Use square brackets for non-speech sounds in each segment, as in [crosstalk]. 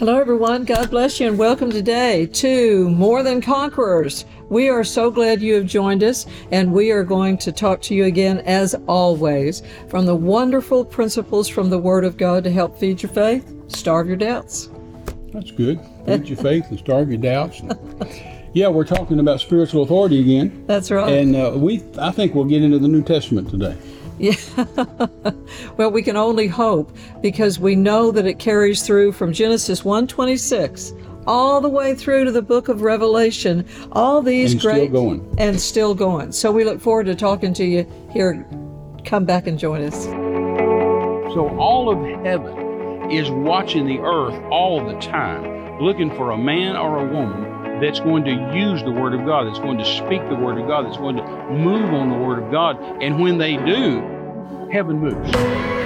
Hello, everyone. God bless you, and welcome today to More Than Conquerors. We are so glad you have joined us, and we are going to talk to you again, as always, from the wonderful principles from the Word of God to help feed your faith, starve your doubts. That's good. Feed your faith and starve your doubts. [laughs] yeah, we're talking about spiritual authority again. That's right. And uh, we, I think we'll get into the New Testament today. Yeah. [laughs] well, we can only hope because we know that it carries through from Genesis 126 all the way through to the book of Revelation. All these And great still going. and still going. So we look forward to talking to you here. Come back and join us. So all of heaven is watching the earth all the time, looking for a man or a woman that's going to use the Word of God, that's going to speak the Word of God, that's going to move on the Word of God. And when they do, heaven moves.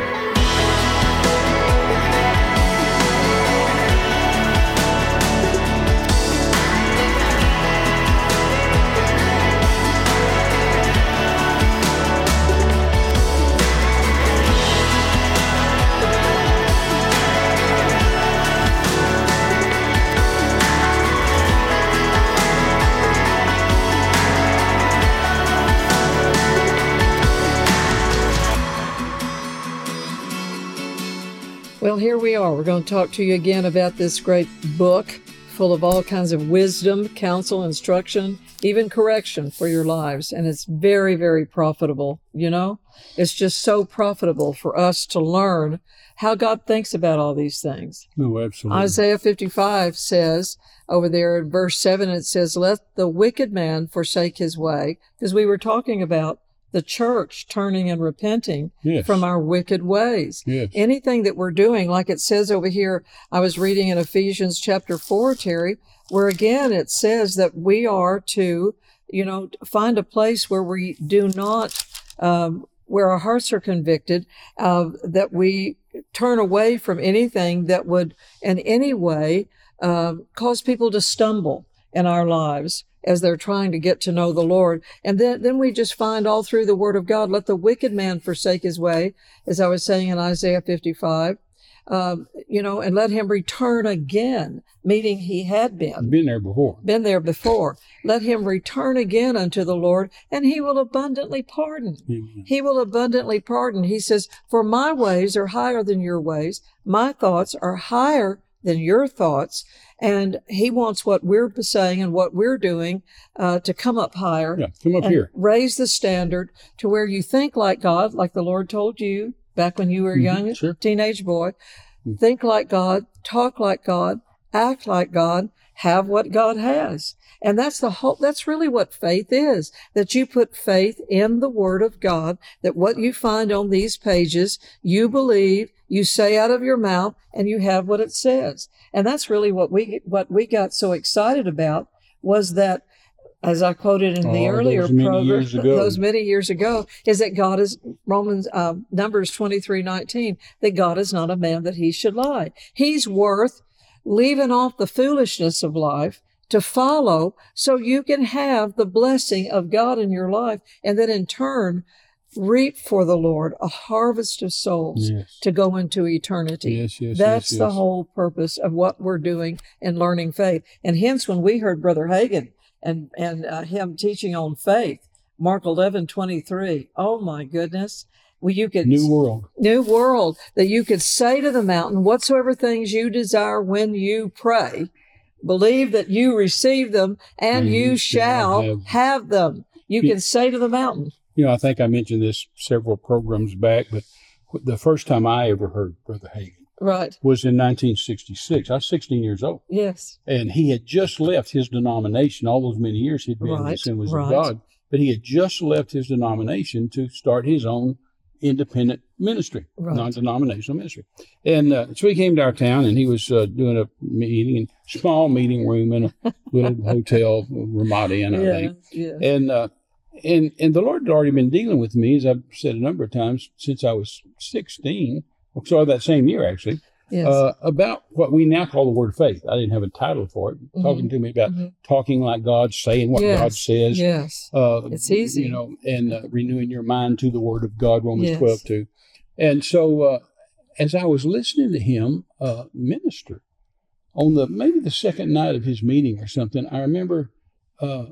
Well, here we are. We're going to talk to you again about this great book full of all kinds of wisdom, counsel, instruction, even correction for your lives. And it's very, very profitable. You know, it's just so profitable for us to learn how God thinks about all these things. No, absolutely. Isaiah 55 says over there in verse 7, it says, Let the wicked man forsake his way. Because we were talking about the church turning and repenting Yes. from our wicked ways. Yes. Anything that we're doing, like it says over here, I was reading in Ephesians chapter 4, Terry, where again it says that we are to, you know, find a place where we do not, um, where our hearts are convicted, uh, that we turn away from anything that would in any way uh, cause people to stumble in our lives as they're trying to get to know the Lord. And then, then we just find all through the Word of God, let the wicked man forsake his way, as I was saying in Isaiah 55, um, you know, and let him return again, meaning he had been Been there before. been there before. Let him return again unto the Lord, and he will abundantly pardon. Amen. He will abundantly pardon. He says, For my ways are higher than your ways, my thoughts are higher than your thoughts. And he wants what we're saying and what we're doing uh, to come up higher Yeah, come up here. raise the standard to where you think like God, like the Lord told you back when you were a young sure. teenage boy. Think like God, talk like God, act like God, have what God has. And that's the whole, that's really what faith is. That you put faith in the Word of God, that what you find on these pages, you believe, you say out of your mouth, and you have what it says. And that's really what we, what we got so excited about was that as I quoted in the Oh, earlier those program, those many years ago, is that God is Romans uh, Numbers twenty three nineteen. That God is not a man that he should lie. He's worth leaving off the foolishness of life to follow, so you can have the blessing of God in your life, and then in turn reap for the Lord a harvest of souls Yes. to go into eternity. Yes, yes, That's the whole purpose of what we're doing in learning faith. And hence, when we heard Brother Hagin and and uh, him teaching on faith, Mark eleven twenty three. Oh my goodness! Well, you could New world. new world that you could say to the mountain, whatsoever things you desire when you pray, believe that you receive them, and And you shall have- have them. You Yeah. can say to the mountain, You know, I think I mentioned this several programs back, but the first time I ever heard Brother Hagin right? was in 1966. I was 16 years old. Yes, And he had just left his denomination. All those many years he'd been in the Right, Assemblies right. of God. But he had just left his denomination to start his own independent ministry, Right. non-denominational ministry. And uh, so he came to our town, and he was uh, doing a meeting, in small meeting room in a [laughs] little hotel, Ramada Inn, I yeah, think. yeah. And uh, and and the Lord had already been dealing with me, as I've said a number of times, since I was 16. So that same year, actually, Yes. uh, about what we now call the word of faith. I didn't have a title for it. Talking to me about Mhm. talking like God, saying what God says. yes. Uh, It's easy. You know, and uh, renewing your mind to the word of God, Romans Yes. 12, 2. And so uh, as I was listening to him uh, minister, on the maybe the second night of his meeting or something, I remember uh,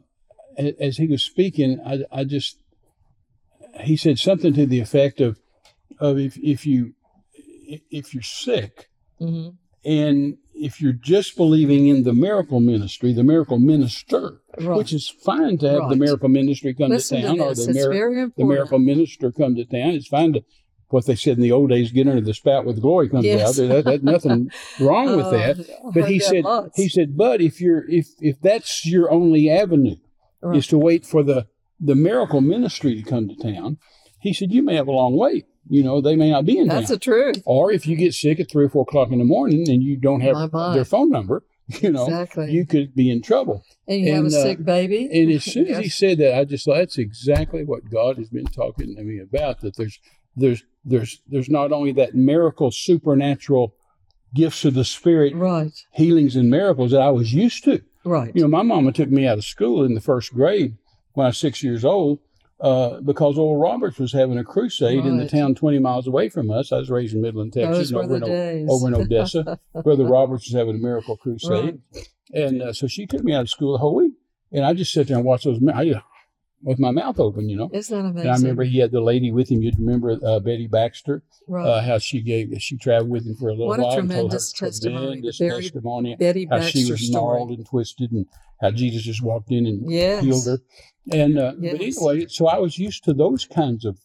as he was speaking, I, I just he said something to the effect of of if if you if you're sick hmm and if you're just believing in the miracle ministry, the miracle minister, Right. which is fine to have the miracle ministry come Listen to to town or the, mir- the miracle minister come to town. It's fine to what they said in the old days, get under the spout with glory comes Yes. out. There, that, nothing [laughs] wrong with Oh, that. But he said, lots. he said, but if you're if if that's your only avenue Right. is to wait for the the miracle ministry to come to town, he said you may have a long wait. You know, they may not be in That's the truth. or if you get sick at three or four o'clock in the morning and you don't have their phone number, [laughs] you know, Exactly. you could be in trouble. and you have a uh, sick baby. And as [laughs] soon as he said that, I just thought that's exactly what God has been talking to me about. That there's there's there's there's not only that miracle, supernatural gifts of the Spirit, Right. healings and miracles that I was used to. Right. You know, my mama took me out of school in the first grade when I was six years old uh, because Oral Roberts was having a crusade in the town 20 miles away from us. I was raised in Midland, Texas, Those over, the in, O- over in Odessa. [laughs] Brother Roberts was having a miracle crusade. Right. And uh, so she took me out of school the whole week. And I just sat there and watched those I, with my mouth open, you know. Isn't that amazing? And I remember he had the lady with him. You'd remember uh, Betty Baxter, right. uh, how she gave, she traveled with him for a little What a while. told her tremendous testimony. Tremendous very testimony Betty how she Baxter was story. gnarled and twisted and how Jesus just walked in and Yes. healed her. And uh, but anyway, so I was used to those kinds of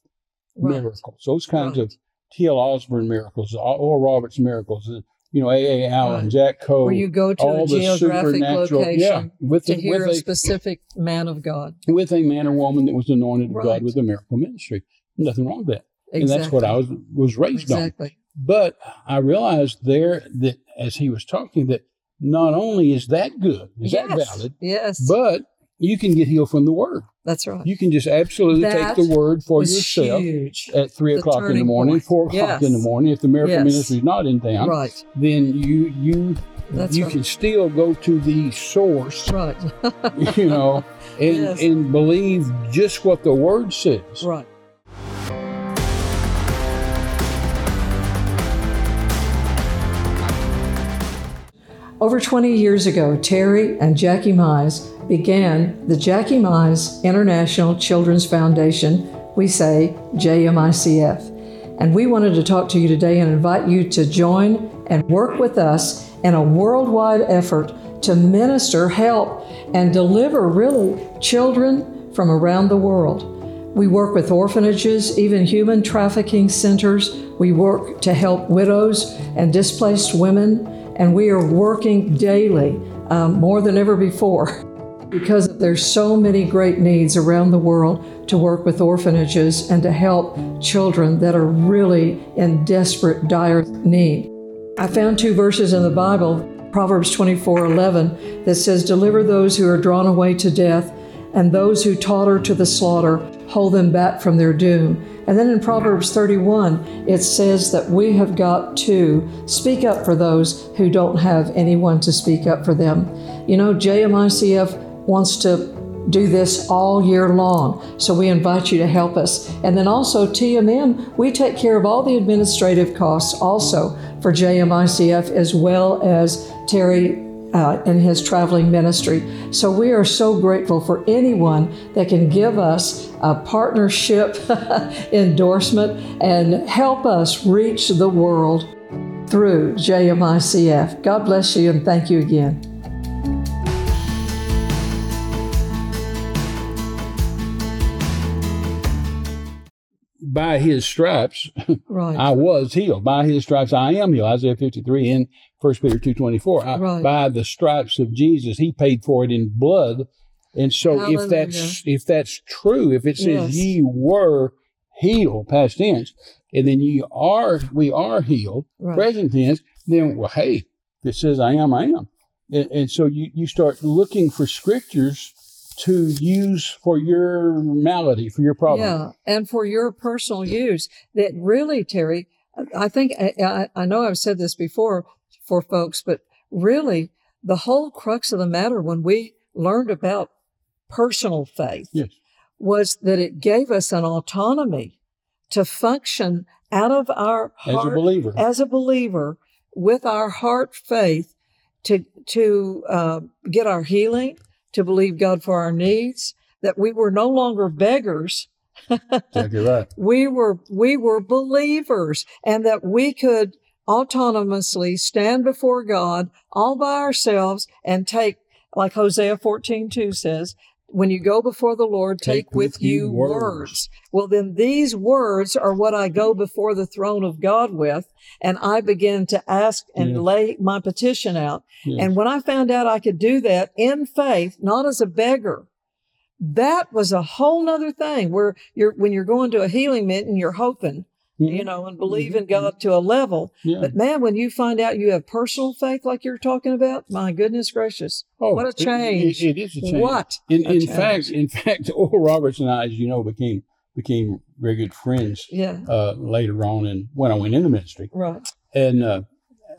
Right. miracles, those kinds Right. of T.L. Osborn miracles, Oral Roberts miracles, uh, you know, A.A. Allen, Right. Jack Coe, Where you go to all a the geographic location yeah, with to a, hear with a specific man of God. with a man or woman that was anointed of God with a miracle ministry. Nothing wrong with that, Exactly. and that's what I was was raised on. But I realized there that as he was talking that not only is that good, is yes. that valid, Yes. but you can get healed from the word. that's right. You can just absolutely That take the word for yourself huge. at three The o'clock in the morning, point. four o'clock in the morning. If the miracle Yes. ministry is not in town, Right. then you you That's you right. can still go to the source, Right. [laughs] you know, and Yes. and believe just what the word says. right. Over 20 years ago, Terry and Jackie Mize began the Jackie Mize International Children's Foundation, we say JMICF. And we wanted to talk to you today and invite you to join and work with us in a worldwide effort to minister, help, and deliver really children from around the world. We work with orphanages, even human trafficking centers. We work to help widows and displaced women, and we are working daily um, more than ever before [laughs] because there's so many great needs around the world to work with orphanages and to help children that are really in desperate, dire need. I found two verses in the Bible, Proverbs 24:11, that says, "Deliver those who are drawn away to death, and those who totter to the slaughter, hold them back from their doom." And then in Proverbs 31, it says that we have got to speak up for those who don't have anyone to speak up for them. You know, JMICF wants to do this all year long. So we invite you to help us. And then also, TMM, we take care of all the administrative costs also for JMICF as well as Terry uh, in his traveling ministry. So we are so grateful for anyone that can give us a partnership [laughs] endorsement and help us reach the world through JMICF. God bless you and thank you again. By his stripes, Right. I was healed. By his stripes, I am healed. Isaiah 53 and 1 Peter 2.24. Right. By the stripes of Jesus, he paid for it in blood. And so if that's if that's true, if it says Yes. ye were healed, past tense, and then ye are we are healed, Right. present tense, then well, hey, if it says I am, I am. And, and so you, you start looking for scriptures to use for your malady, for your problem. Yeah, and for your personal use. That really, Terry, I think I, I, know I've said this before for folks, but really, the whole crux of the matter when we learned about personal faith Yes. was that it gave us an autonomy to function out of our As a believer. as a believer with our heart faith to to uh, get our healing, to believe God for our needs. That we were no longer beggars, Exactly right. [laughs] we were we were believers and that we could autonomously stand before God all by ourselves and take like Hosea 14:2 says when you go before the Lord take, with, you words. well then these words are what I go before the throne of God with and I begin to ask and Yeah. lay my petition out Yeah. and when I found out I could do that in faith, not as a beggar, that was a whole nother thing where you're, when you're going to a healing meeting, and you're hoping, You know, and believe in God to a level. yeah. But man, when you find out you have personal faith like you're talking about, my goodness gracious, oh, what a change. It, it is a change. what? In, in change. fact, in [laughs] fact, Oral Roberts and I, as you know, became became very good friends Yeah, uh, later on, and when I went into ministry. right. And uh,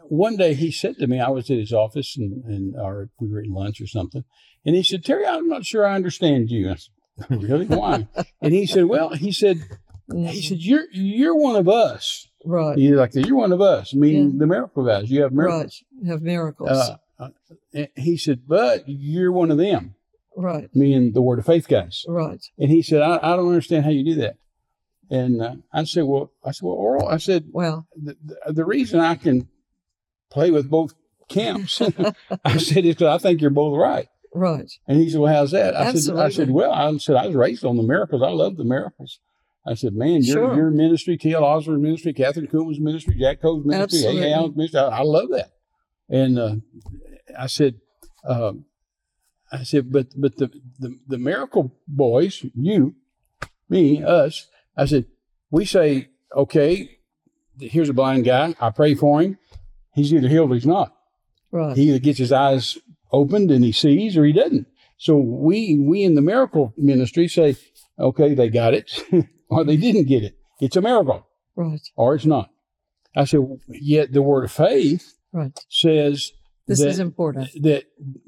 one day he said to me, I was at his office, and, and or we were at lunch or something, and he said, "Terry, I'm not sure I understand you." I said, "Really? Why?" [laughs] and he said, "Well, he said, he said you're you're one of us. Right, He's like you're one of us, meaning the miracle guys. You have miracles." right. Have miracles. Uh, uh, he said, "But you're one of them, right, meaning the Word of Faith guys." right. And he said, I, I don't understand how you do that. And uh, I said, well, I said, well, Oral, I said, Well, the, the, the reason I can play with both camps, [laughs] I said, is because I think you're both right. right. And he said, well, how's that? I said, I said, well, I said, I was raised on the miracles. I love the miracles. I said, man, your, Sure. your ministry, T.L. Osborn's ministry, Kathryn Kuhlman's ministry, Jack Coe's ministry, Absolutely. A. Allen's ministry, I, I love that. And uh, I said, um, I said, but but the, the the miracle boys, you, me, us, I said, we say, okay, here's a blind guy. I pray for him. He's either healed or he's not. Right. He either gets his eyes opened and he sees or he doesn't. So we we in the miracle ministry say, okay, they got it [laughs] or they didn't get it. It's a miracle right. or it's not. I said, yet the word of faith Right. says This that, is important. that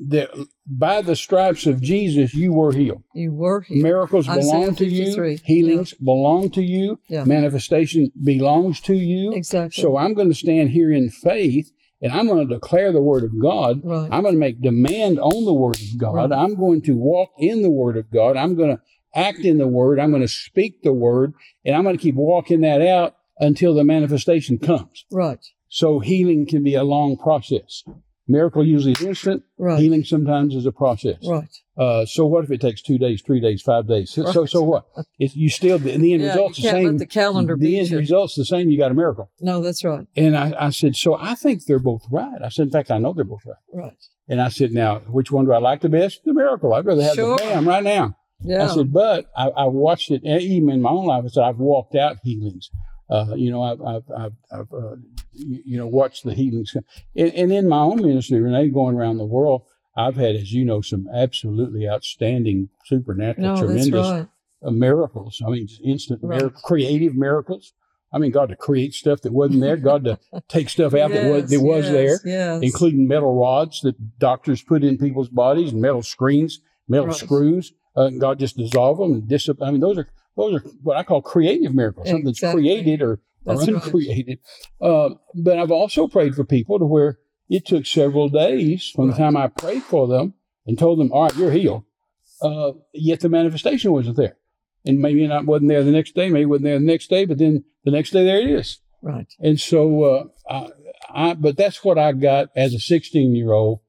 that by the stripes of Jesus you were healed. You were here. Miracles belong to you. 53. Healings belong to you. Yeah. Manifestation belongs to you. Exactly. So I'm going to stand here in faith and I'm going to declare the word of God. Right. I'm going to make demand on the word of God. Right. I'm going to walk in the word of God. I'm going to act in the word. I'm going to speak the word and I'm going to keep walking that out until the manifestation comes. right. So healing can be a long process. Miracle usually is instant. Right. Healing sometimes is a process. Right. Uh, so what if it takes two days, three days, five days? So so, so what? It's, [laughs] you still the, the end Yeah, result's the same. the calendar the end you. result's the same. You got a miracle. No, that's right. And I, I said, so I think they're both right. I said, in fact, I know they're both right. Right. And I said, now, which one do I like the best? The miracle. I'd rather have Sure. the bam right now. Yeah. I said, but I, I watched it even in my own life. I said, I've walked out healings. Uh, you know, I've, I've, I've, I've uh, you, know, watched the healings. And, and in my own ministry, Renee, going around the world, I've had, as you know, some absolutely outstanding supernatural, no, tremendous right. uh, miracles. I mean, instant Right. miracle, creative miracles. I mean, God to create stuff that wasn't there, God to [laughs] take stuff out that was, that was yes, there Yes. including metal rods that doctors put in people's bodies, metal screens, metal Right. screws. Uh, and God just dissolve them and disappear. I mean, those are those are what I call creative miracles. Something that's Exactly. created or, or right. uncreated. Uh, but I've also prayed for people to where it took several days from Right. the time I prayed for them and told them, "All right, you're healed," uh, yet the manifestation wasn't there. And maybe it wasn't there the next day, maybe it wasn't there the next day, but then the next day there it is. Right. And so, uh, I, I, but that's what I got as a 16 year old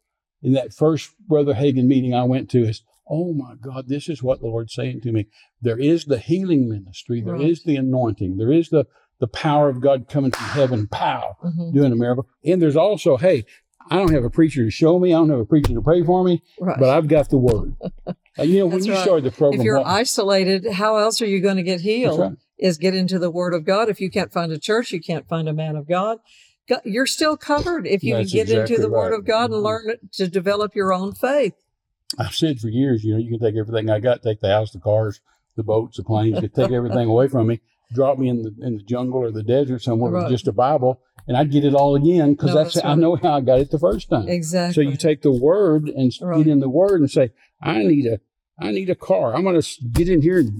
in that first Brother Hagin meeting I went to is, oh my God, this is what the Lord's saying to me. There is the healing ministry. There is Right. the anointing. There is the, the power of God coming from heaven, pow, hmm doing a miracle. And there's also, hey, I don't have a preacher to show me. I don't have a preacher to pray for me, Right. but I've got the word. [laughs] Uh, you know, when you right. started the program, if you're what- isolated, how else are you going to get healed? right. Is get into the Word of God. If you can't find a church, you can't find a man of God. You're still covered if you That's can get exactly into the Word of God and Mhm. learn to develop your own faith. I've said for years, you know, you can take everything I got, take the house, the cars, the boats, the planes, you can take everything away from me, drop me in the in the jungle or the desert somewhere Right. with just a Bible, and I'd get it all again because No, that's, that's I know how I got it the first time. Exactly. So you take the word and Right. get in the word and say, I need a I need a car. I'm going to get in here and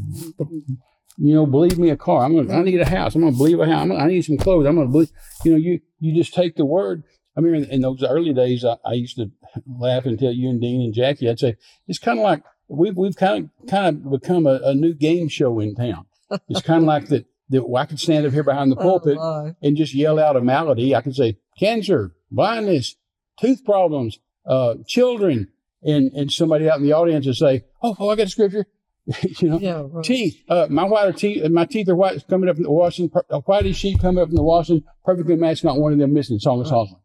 you know, believe me a car. I'm gonna, I need a house. I'm going to believe a house. I'm gonna, I need some clothes. I'm going to believe. You know, you you just take the word I mean, in, in those early days, I, I used to laugh and tell you and Dean and Jackie, I'd say it's kind of like we've we've kind of kind of become a, a new game show in town. It's kind of like that. That I could stand up here behind the [laughs] pulpit Oh, and just yell out a malady. I could say cancer, blindness, tooth problems, uh, children, and and somebody out in the audience would say, "Oh, oh, I got a scripture," [laughs] you know. yeah, right. Teeth. Uh, my white teeth. My teeth are white, coming up in the washing. Per- a whitey sheet coming up in the washing, perfectly matched. Not one of them missing. Song of Right. Solomon.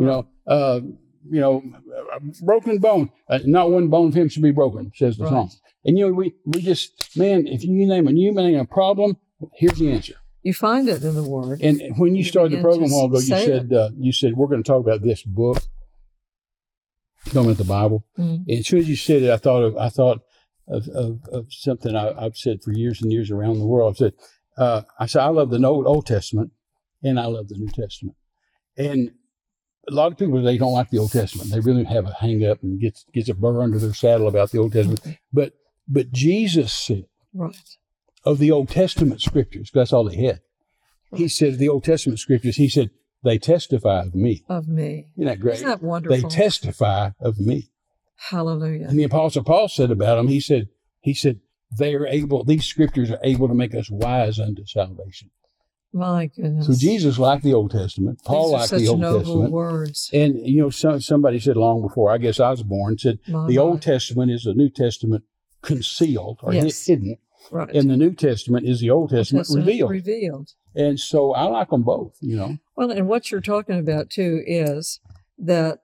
You know. Uh, you know, a broken bone. Uh, not one bone of him should be broken, says the Right. song. And you know, we we just man, if you name a you name a problem, here's the answer. You find it in the Word. And when you You started the program a while ago, you said uh, you said we're going to talk about this book, talking about the Bible. Mm. And as soon as you said it, I thought of I thought of of, of something I, I've said for years and years around the world. I said uh, I said I love the Old Old Testament and I love the New Testament. And a lot of people they don't like the Old Testament. They really have a hang up and gets gets a burr under their saddle about the Old Testament. Mm-hmm. But but Jesus said Right. of the Old Testament scriptures, that's all they had. He said of the Old Testament scriptures, he said, they testify of me. Of me. Isn't that great? Isn't that wonderful? They testify of me. Hallelujah. And the Apostle Paul said about them, he said, he said, they are able, these scriptures are able to make us wise unto salvation. My goodness. So Jesus liked the Old Testament. Paul liked the Old noble Testament. words. And, you know, some, somebody said long before, I guess I was born, said My, the my. Old Testament is the New Testament concealed or Yes. hidden. right. And the New Testament is the Old Testament, Testament revealed. revealed. And so I like them both, you know. Well, and what you're talking about too is that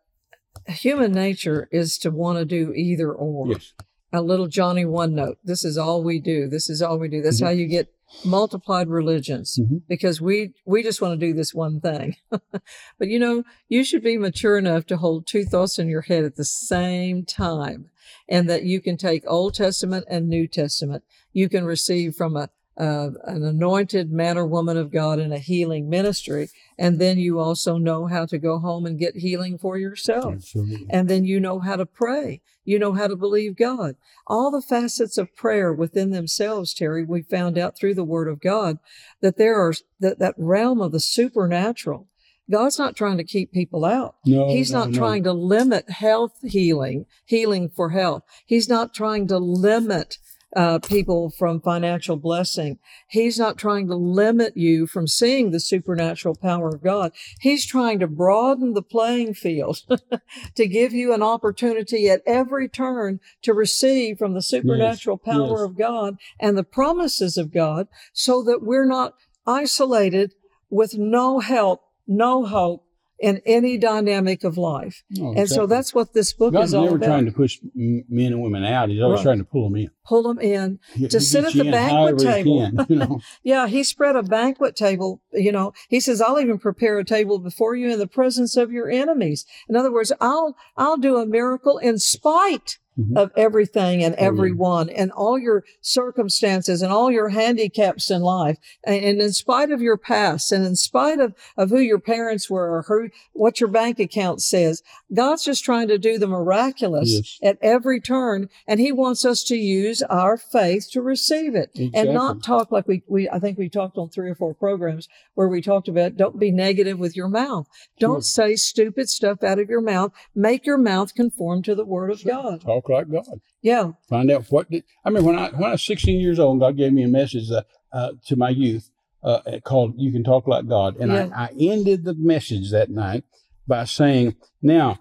human nature is to want to do either or. Yes. A little Johnny one note. This is all we do. This is all we do. That's Mhm. how you get multiplied religions Mhm. because we we just want to do this one thing. [laughs] but you know, you should be mature enough to hold two thoughts in your head at the same time and that you can take Old Testament and New Testament. You can receive from a uh, an anointed man or woman of God in a healing ministry, and then you also know how to go home and get healing for yourself. Absolutely. And then you know how to pray. You know how to believe God. All the facets of prayer within themselves, Terry, we found out through the Word of God that there are that, that realm of the supernatural. God's not trying to keep people out. No, He's no, not no. trying to limit health healing, healing for health. He's not trying to limit uh, people from financial blessing. He's not trying to limit you from seeing the supernatural power of God. He's trying to broaden the playing field [laughs] to give you an opportunity at every turn to receive from the supernatural power yes. of God and the promises of God so that we're not isolated with no help, no hope in any dynamic of life. No, And so that's what this book God's is all never about. trying to push men and women out. He's always Right. trying to pull them in. Pull them in. To sit at the banquet table. can, [laughs] you know. [laughs] Yeah, he spread a banquet table. You know, he says, "I'll even prepare a table before you in the presence of your enemies." In other words, I'll I'll do a miracle in spite Mhm. of everything and Oh, everyone and all your circumstances and all your handicaps in life, and, and in spite of your past and in spite of of who your parents were or who what your bank account says. God's just trying to do the miraculous Yes. at every turn, and He wants us to use our faith to receive it and not talk like we, we I think we talked on three or four programs where we talked about don't be negative with your mouth. Don't Sure. say stupid stuff out of your mouth. Make your mouth conform to the word of God. Talk like God. Yeah. Find out what did. I mean, when I when I was 16 years old, God gave me a message uh, uh, to my youth uh, called "You Can Talk Like God," and Yeah. I, I ended the message that night by saying, "Now,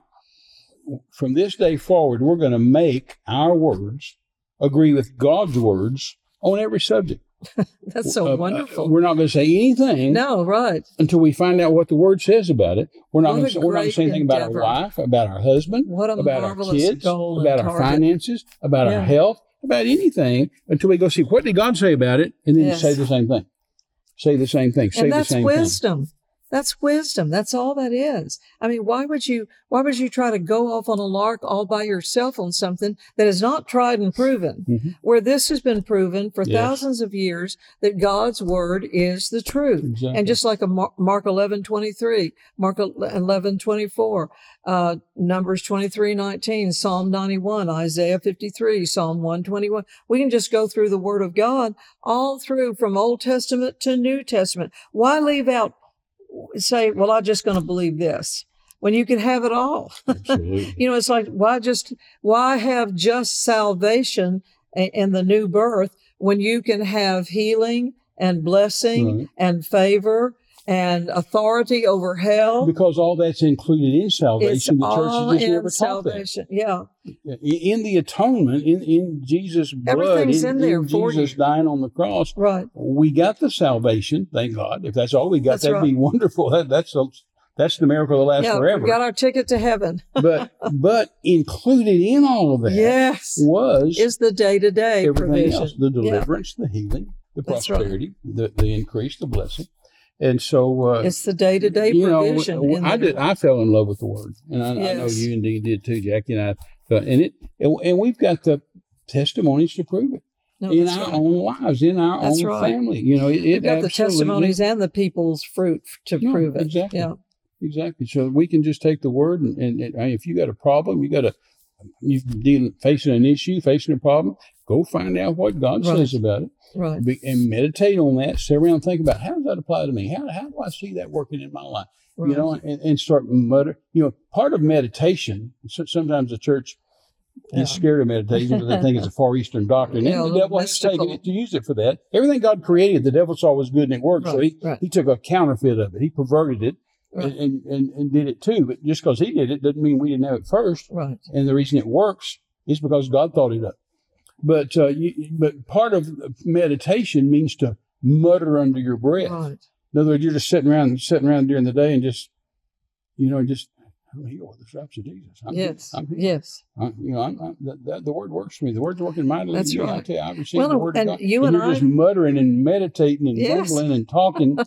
from this day forward, we're going to make our words agree with God's words on every subject. [laughs] That's so Uh, uh, wonderful. we're not going to say anything no, right. until we find out what the word says about it. We're not going to, we're not going say anything about our wife, about our husband, about our kids, about our target. finances, about Yeah. our health, about anything until we go see what did God say about it, and then Yes. say the same thing. Say the same thing. Say and the that's wisdom. That's wisdom. That's all that is. I mean, why would you why would you try to go off on a lark all by yourself on something that is not tried and proven? Mhm. Where this has been proven for Yes. thousands of years that God's word is the truth. Exactly. And just like a Mar- Mark 11, 23, Mark 11, 24, uh, Numbers 23, 19, Psalm 91, Isaiah 53, Psalm 121. We can just go through the word of God all through from Old Testament to New Testament. Why leave out, say, well, I'm just going to believe this. when you can have it all? [laughs] You know, it's like why just why have just salvation a- and the new birth when you can have healing and blessing Right. and favor and authority over hell? Because all that's included in It's salvation. The all church in salvation. Yeah, In the atonement, in, in Jesus' blood, Everything's in, in there in Jesus you. dying on the cross, right. we got the salvation. Thank God. If that's all we got, That's that'd be wonderful. [laughs] That, that's a, that's the miracle that lasts Yeah, forever. we got our ticket to heaven. [laughs] but but included in all of that yes, was is the day to day everything provision. else: the Yeah. deliverance, the healing, the That's right. prosperity, the, the increase, the blessing. And so, uh, It's the day to day know, provision. in I did. I fell in love with the word, and I, I know Yes. you indeed did too, Jackie. And I, felt- and it, and, and we've got the testimonies to prove it No, in our right. own lives, in our That's own right. family. You know, it, it got the testimonies and the people's fruit to Yeah, prove it. exactly. Yeah, Exactly. So we can just take the word, and, and, and if you got a problem, you got a you dealing facing an issue, facing a problem, go find out what God Right. says about it, right. Be, and meditate on that. Sit around and think about how does that apply to me? How how do I see that working in my life? right. You know, and, and start mutter. You know, part of meditation. So, sometimes the church Yeah. is scared of meditation because they think it's a [laughs] far eastern doctrine, Yeah, and the devil has taken it to use it for that. Everything God created, the devil saw was good and it worked, so he he took a counterfeit of it. He perverted it Right. and, and, and, and did it too. But just because he did it doesn't mean we didn't have it first. right. And the reason it works is because God thought it up. But uh, you, but part of meditation means to mutter under your breath. Right. In other words, you're just sitting around sitting around during the day and just you know just I'm with the stripes of Jesus. I'm. Yes. I'm. Yes. I, you know, I'm, I'm, that, that, the word works for me. The word's working mightily. That's me. I right. tell you, I received Well, the word of and God. you and you're I- just muttering and meditating and Yes. mumbling and talking.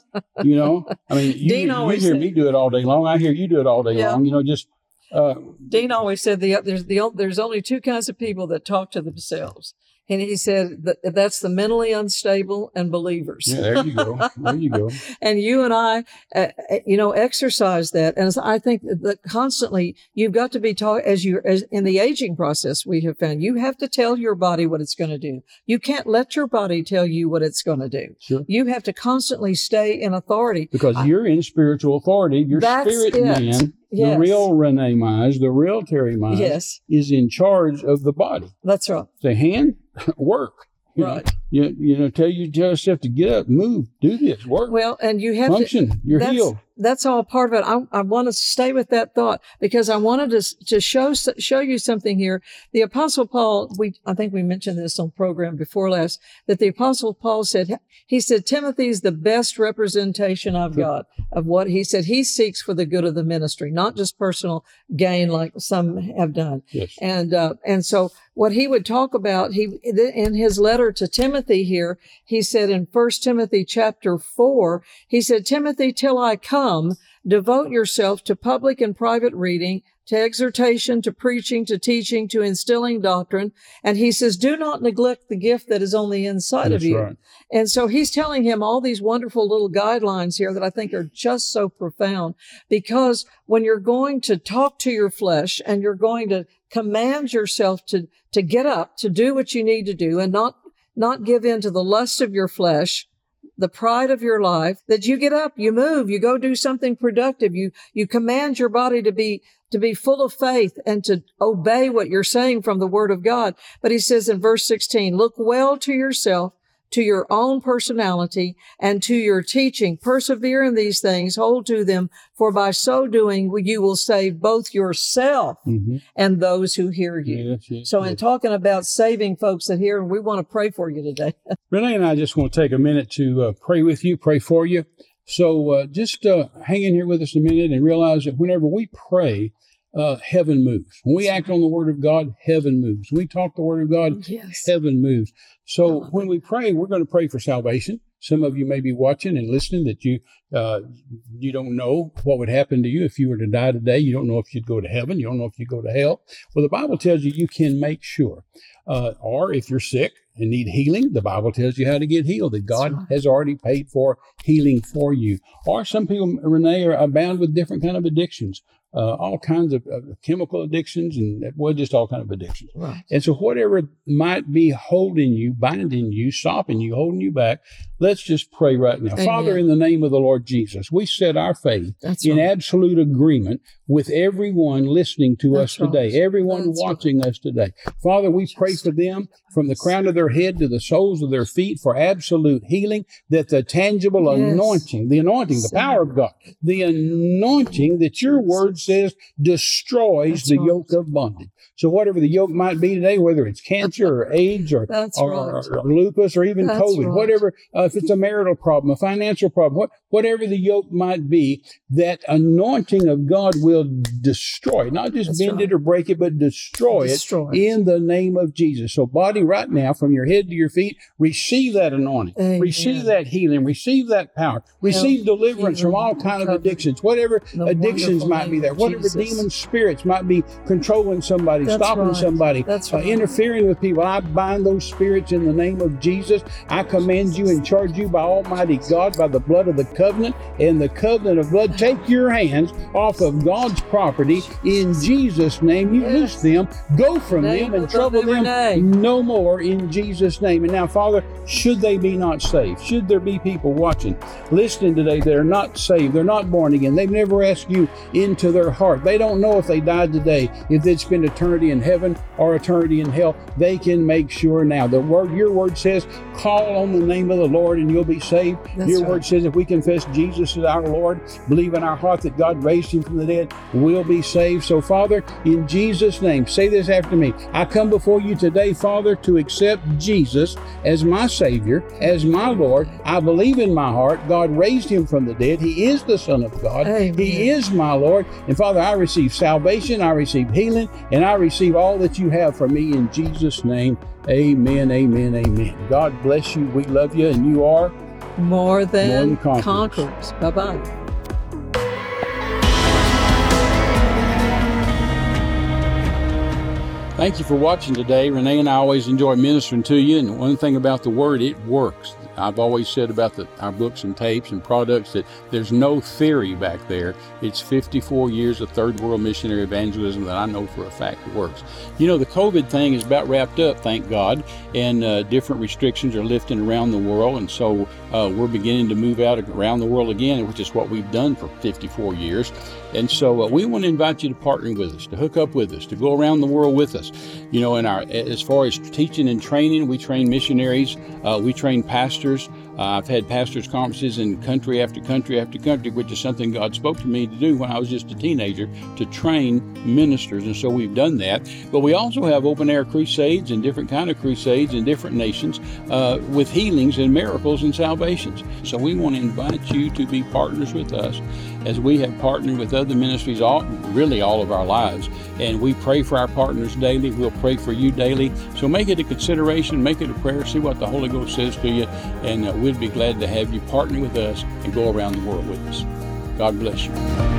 you know, I mean, you, you hear said- me do it all day long. I hear you do it all day Yeah. long. You know, just uh, Dean always said the there's the there's only two kinds of people that talk to themselves, and he said that that's the mentally unstable and believers. yeah, there you go. There you go. [laughs] and you and I, uh, uh, you know, exercise that. And I think that constantly you've got to be taught as you, as in the aging process, we have found you have to tell your body what it's going to do. You can't let your body tell you what it's going to do. Sure. You have to constantly stay in authority. Because I- you're in spiritual authority. Your spirit it. man, Yes. the real Renee Mize, the real Terry Mize, Yes, is in charge of the body. that's right. The hand, [laughs] work. You know, Right. You, you know, tell you tell yourself to get up, move, do this, work, Well, and you have to, function. You're that's, healed. That's all part of it. I, I want to stay with that thought because I wanted to to show show you something here. The Apostle Paul, we I think we mentioned this on program before last that the Apostle Paul said he said Timothy's the best representation I've got of what he said he seeks for the good of the ministry, not just personal gain like some have done. Yes. And uh, and so what he would talk about, he in his letter to Timothy here, he said in First Timothy chapter four, he said, Timothy, till I come, devote yourself to public and private reading, to exhortation, to preaching, to teaching, to instilling doctrine. And he says, do not neglect the gift that is on the inside That's of you. right. And so he's telling him all these wonderful little guidelines here that I think are just so profound because when you're going to talk to your flesh and you're going to command yourself to, to get up, to do what you need to do and not, not give in to the lust of your flesh, the pride of your life, that you get up, you move, you go do something productive, you, you command your body to be, to be full of faith and to obey what you're saying from the word of God. But he says in verse 16, look well to yourself to your own personality and to your teaching. Persevere in these things, hold to them, for by so doing you will save both yourself Mhm. and those who hear you. Yes, yes, So in talking about saving folks that hear, and we want to pray for you today. [laughs] Renee and I just want to take a minute to uh, pray with you, pray for you. So uh, just uh, hang in here with us a minute and realize that whenever we pray, uh, heaven moves. When we act on the Word of God, heaven moves. When we talk the Word of God, yes. heaven moves. So when we pray, we're going to pray for salvation. Some of you may be watching and listening that you uh, you don't know what would happen to you if you were to die today. You don't know if you'd go to heaven. You don't know if you'd go to hell. Well, the Bible tells you you can make sure. Uh, or if you're sick and need healing, the Bible tells you how to get healed. That God right. has already paid for healing for you. Or some people, Renee, are bound with different kind of addictions. Uh, all kinds of uh, chemical addictions and well, just all kind of addictions. Right. And so, whatever might be holding you, binding you, stopping you, holding you back, let's just pray right now. Amen. Father, in the name of the Lord Jesus, we set our faith That's in right. absolute agreement with everyone listening to That's us today, right. everyone That's watching us today. Father, we pray for them from the crown of their head to the soles of their feet for absolute healing, that the tangible Yes. anointing, the anointing, the power of God, the anointing that your word says destroys That's the right. yoke of bondage. So whatever the yoke might be today, whether it's cancer or AIDS or, or, right. or lupus or even That's COVID, right. whatever, uh, if it's a marital problem, a financial problem, what, whatever the yoke might be, that anointing of God will destroy, not just That's bend right. it or break it, but destroy, Destroy it it. in the name of Jesus. So, body, right now, from your head to your feet, receive that anointing, Amen. receive that healing, receive that power, receive deliverance from all kind of addictions, whatever addictions might be there, whatever Jesus. demon spirits might be controlling somebody, That's stopping right. somebody, That's uh, interfering with people. I bind those spirits in the name of Jesus. I command you and charge you by Almighty God, by the blood of the covenant and the covenant of blood. Take your hands off of God's property in Jesus' name. You Yes. loose them, go from Name them, and trouble them name. no more in Jesus' name. And now, Father, should they be not saved, should there be people watching, listening today that are not saved, they're not born again, they've never asked you into their heart, they don't know if they died today, if they'd spend eternity in heaven or eternity in hell, they can make sure now. The word, your word says, call on the name of the Lord and you'll be saved. That's your right. word says, if we confess Jesus as our Lord, believe in our heart that God raised him from the dead, we'll be saved. So, Father, in Jesus' name, say this after me. I come before you today, Father, to accept Jesus as my Savior, as my Lord. I believe in my heart God raised him from the dead. He is the Son of God. Amen. He is my Lord. And Father, I receive salvation, I receive healing, and I receive all that you have for me in Jesus' name. Amen, amen, amen. God bless you. We love you, and you are. More than, than conquerors. conquerors. Bye bye. Thank you for watching today. Renee and I always enjoy ministering to you. And one thing about the Word, it works. I've always said about the, our books and tapes and products that there's no theory back there. It's 54 years of third world missionary evangelism that I know for a fact works. You know, the COVID thing is about wrapped up, thank God, and uh, different restrictions are lifting around the world. And so uh, we're beginning to move out around the world again, which is what we've done for 54 years. And so uh, we want to invite you to partner with us, to hook up with us, to go around the world with us. You know, in our as far as teaching and training, we train missionaries, uh, we train pastors. Uh, I've had pastors' conferences in country after country after country, which is something God spoke to me to do when I was just a teenager to train ministers, and so we've done that. But we also have open air crusades and different kind of crusades in different nations uh, with healings and miracles and salvations. So we want to invite you to be partners with us as we have partnered with other ministries all really all of our lives. And we pray for our partners daily. We'll pray for you daily. So make it a consideration make it a prayer see what the holy ghost says to you. And uh, we'd be glad to have you partner with us and go around the world with us. God bless you